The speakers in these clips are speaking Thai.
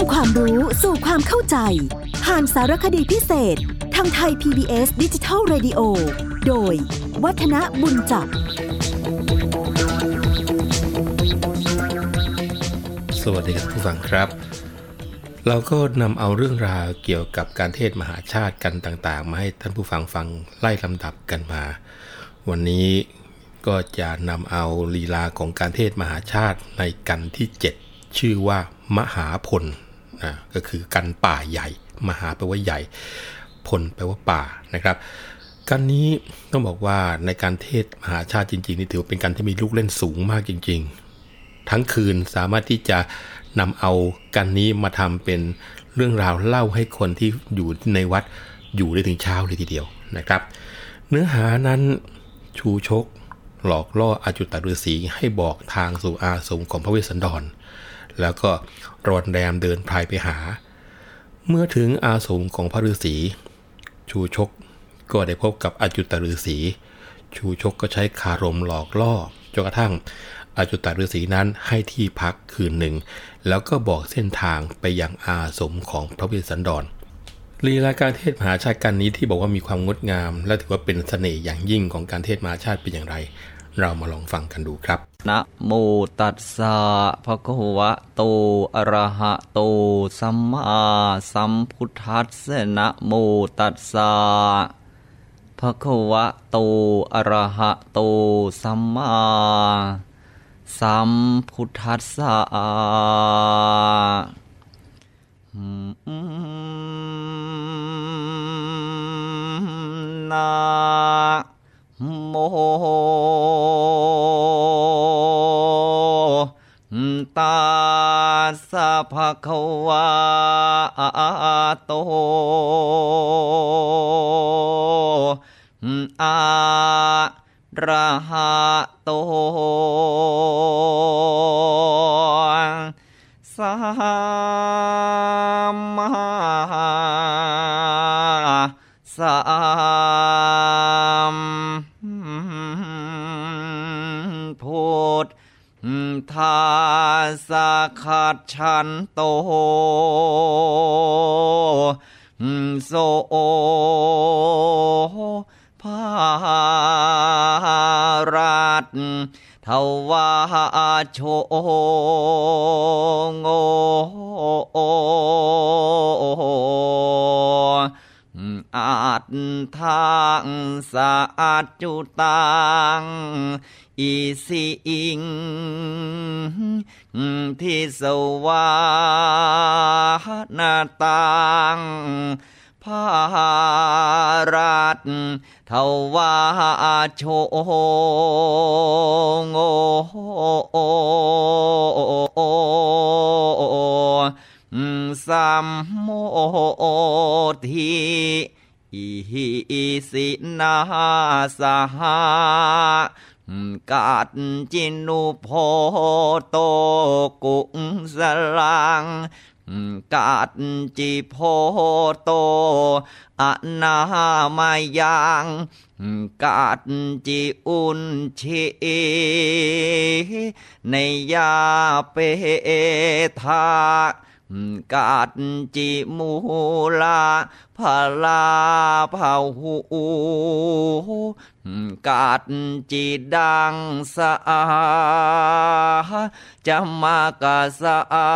ำความรู้สู่ความเข้าใจ ผ่านสารคดีพิเศษ ทางไทย PBS ดิจิทัล Radio โดย วัฒนบุญจับ สวัสดีครับผู้ฟังครับ เราก็นำเอาเรื่องราวเกี่ยวกับการเทศมหาชาติกันต่างๆ มาให้ท่านผู้ฟังฟังไล่ลำดับกันมา วันนี้ก็จะนำเอาลีลาของการเทศมหาชาติในกันที่ 7 ชื่อว่ามหาพล นะก็คือกันป่าใหญ่ มหาแปลว่าใหญ่ พลแปลว่าป่านะครับกันนี้ต้องบอกว่าในการเทศมหาชาติจริงๆนี่ถือว่าเป็นการที่มีลูกเล่นสูงมากจริง ๆ ทั้งคืนสามารถที่จะนำเอากันนี้มาทำเป็นเรื่องราวเล่าให้คนที่อยู่ในวัดอยู่ได้ถึงเช้าเลยทีเดียวนะครับ เนื้อหานั้นชูชก หลอกล่ออาจุตตฤษีให้บอกทางสู่อาสมของพระเวสสันดร แล้วก็รอนแรมเดินพายไปหา เมื่อถึงอาสมของพระฤาษี ชูชกก็ได้พบกับอจุตตฤษี ชูชกก็ใช้คารมหลอกล่อจนกระทั่งอาจุตตฤษีนั้นให้ที่พักคืนหนึ่ง แล้วก็บอกเส้นทางไปยังอาสมของพระเวสสันดรลีลาการเทศมหาชาติกันนี้ที่บอกว่ามีความงดงาม และถือว่าเป็นเสน่ห์อย่างยิ่งของการเทศมหาชาติเป็นอย่างไร เรามาลองฟังกันดูครับนะโมตัสสะภะคะวะโต อะระหะโต สัมมาสัมพุทธัสสะนะโมตัสสะภะคะวะโต อะระหะโต สัมมาสัมพุทธัสสะนะโม ภะคะวะโตอะระหะโตสัมมาสั ดฉันโตโซภารัตทวาโช ทางสะอาดจุตังอีสิอิงที่สวานาตังภารัตทวาโชงสัมโมทิ อิสินาสหกาดจินุโพโตกุงสลังกาดจิโพโตอนามายังกาดจิอุนชิในยาเปทา กาดจิมูลาพลาเผาหูกาดจิดังสะอาจะมากาสะอา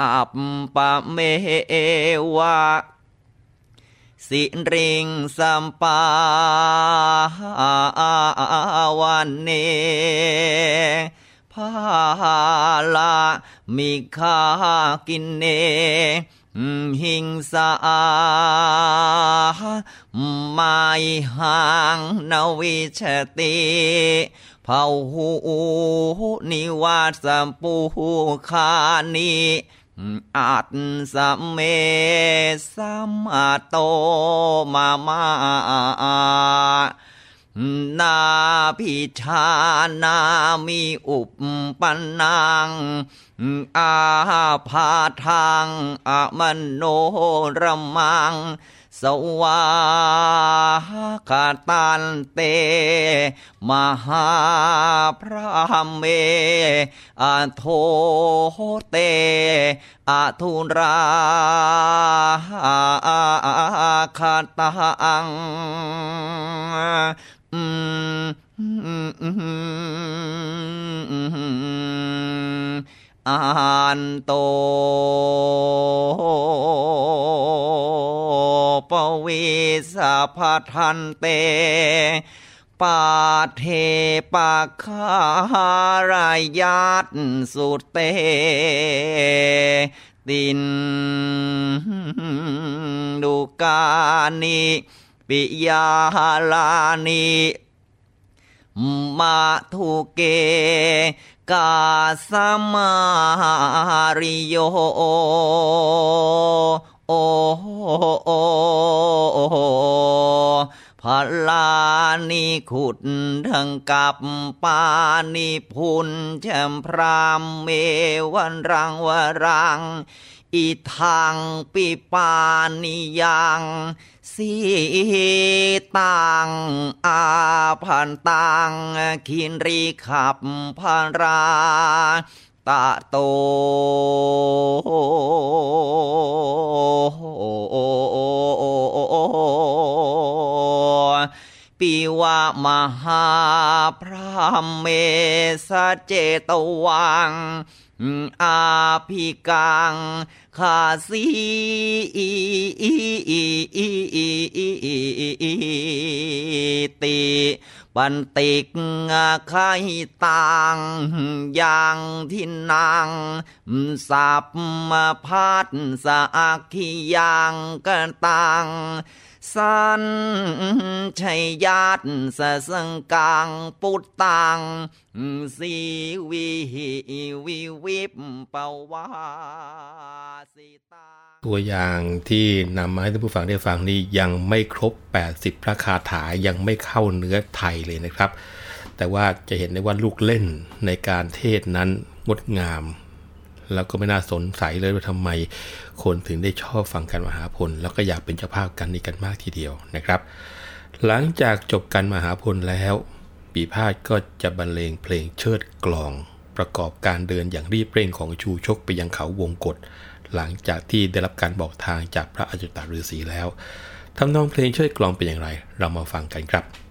อัปปะเมวะสิริงสัมปาวันเน พาลามิคากินเนหิงสาไม่ห่างนาวิชติเผาหูนิวาสปูคานีอาจสมเมสัมโตมามา นาพิชานามีอุปปันนัง อาพาทางอมโนรมัง สวาคาตันเต มหาพระเมอโทเตอาทุราคาตังอันโต พัทันเตปาเทปาคารายาตสุเตตินดุกานิปิยาลานิมาทุเกกาสมาริโย โอโอพลานิขุดทังกับปานิพุนแชมพรามเมวันรังวรัง อีทางปิปานิยังสีตังอาพันตังคินรีขับพันรา ตะโตปิวะมหาพระเมสเจตวังอาภิกังขาสี บันติกไข่ตังยางที่นางสับมาพัดสะอักขียังกันตัง สันชัยญาติสะสังกังปุตตังสีวิวิวิปปวาสิตาตัวอย่างที่นำมาให้ท่านผู้ฟังได้ฟังนี่ยังไม่ครบ 80 พระคาถายังไม่เข้าเนื้อไทยเลยนะครับ แต่ว่าจะเห็นได้ว่าลูกเล่นในการเทศนั้นงดงาม แล้วก็ไม่น่าสนใสเลยว่าทำไม คนถึงได้ชอบฟังการมหาพล แล้วก็อยากเป็นเจ้าภาพกันนี้กันมากทีเดียวนะครับ หลังจากจบการมหาพลแล้ว ปีพาดก็จะบรรเลงเพลงเชิดกลอง ประกอบการเดินอย่างรีบเร่งของชูชกไปยังเขาวงกฏหลังจากที่ได้รับการบอกทางจากพระอจุตาฤาษีแล้วทำนองเพลงเชิดกลองเป็นอย่างไร เรามาฟังกันครับ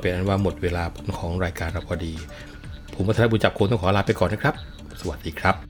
เป็นอันว่าหมดเวลาของรายการเราพอดี ผมวัฒนบุญจับโคนต้องขอลาไปก่อนนะครับ สวัสดีครับ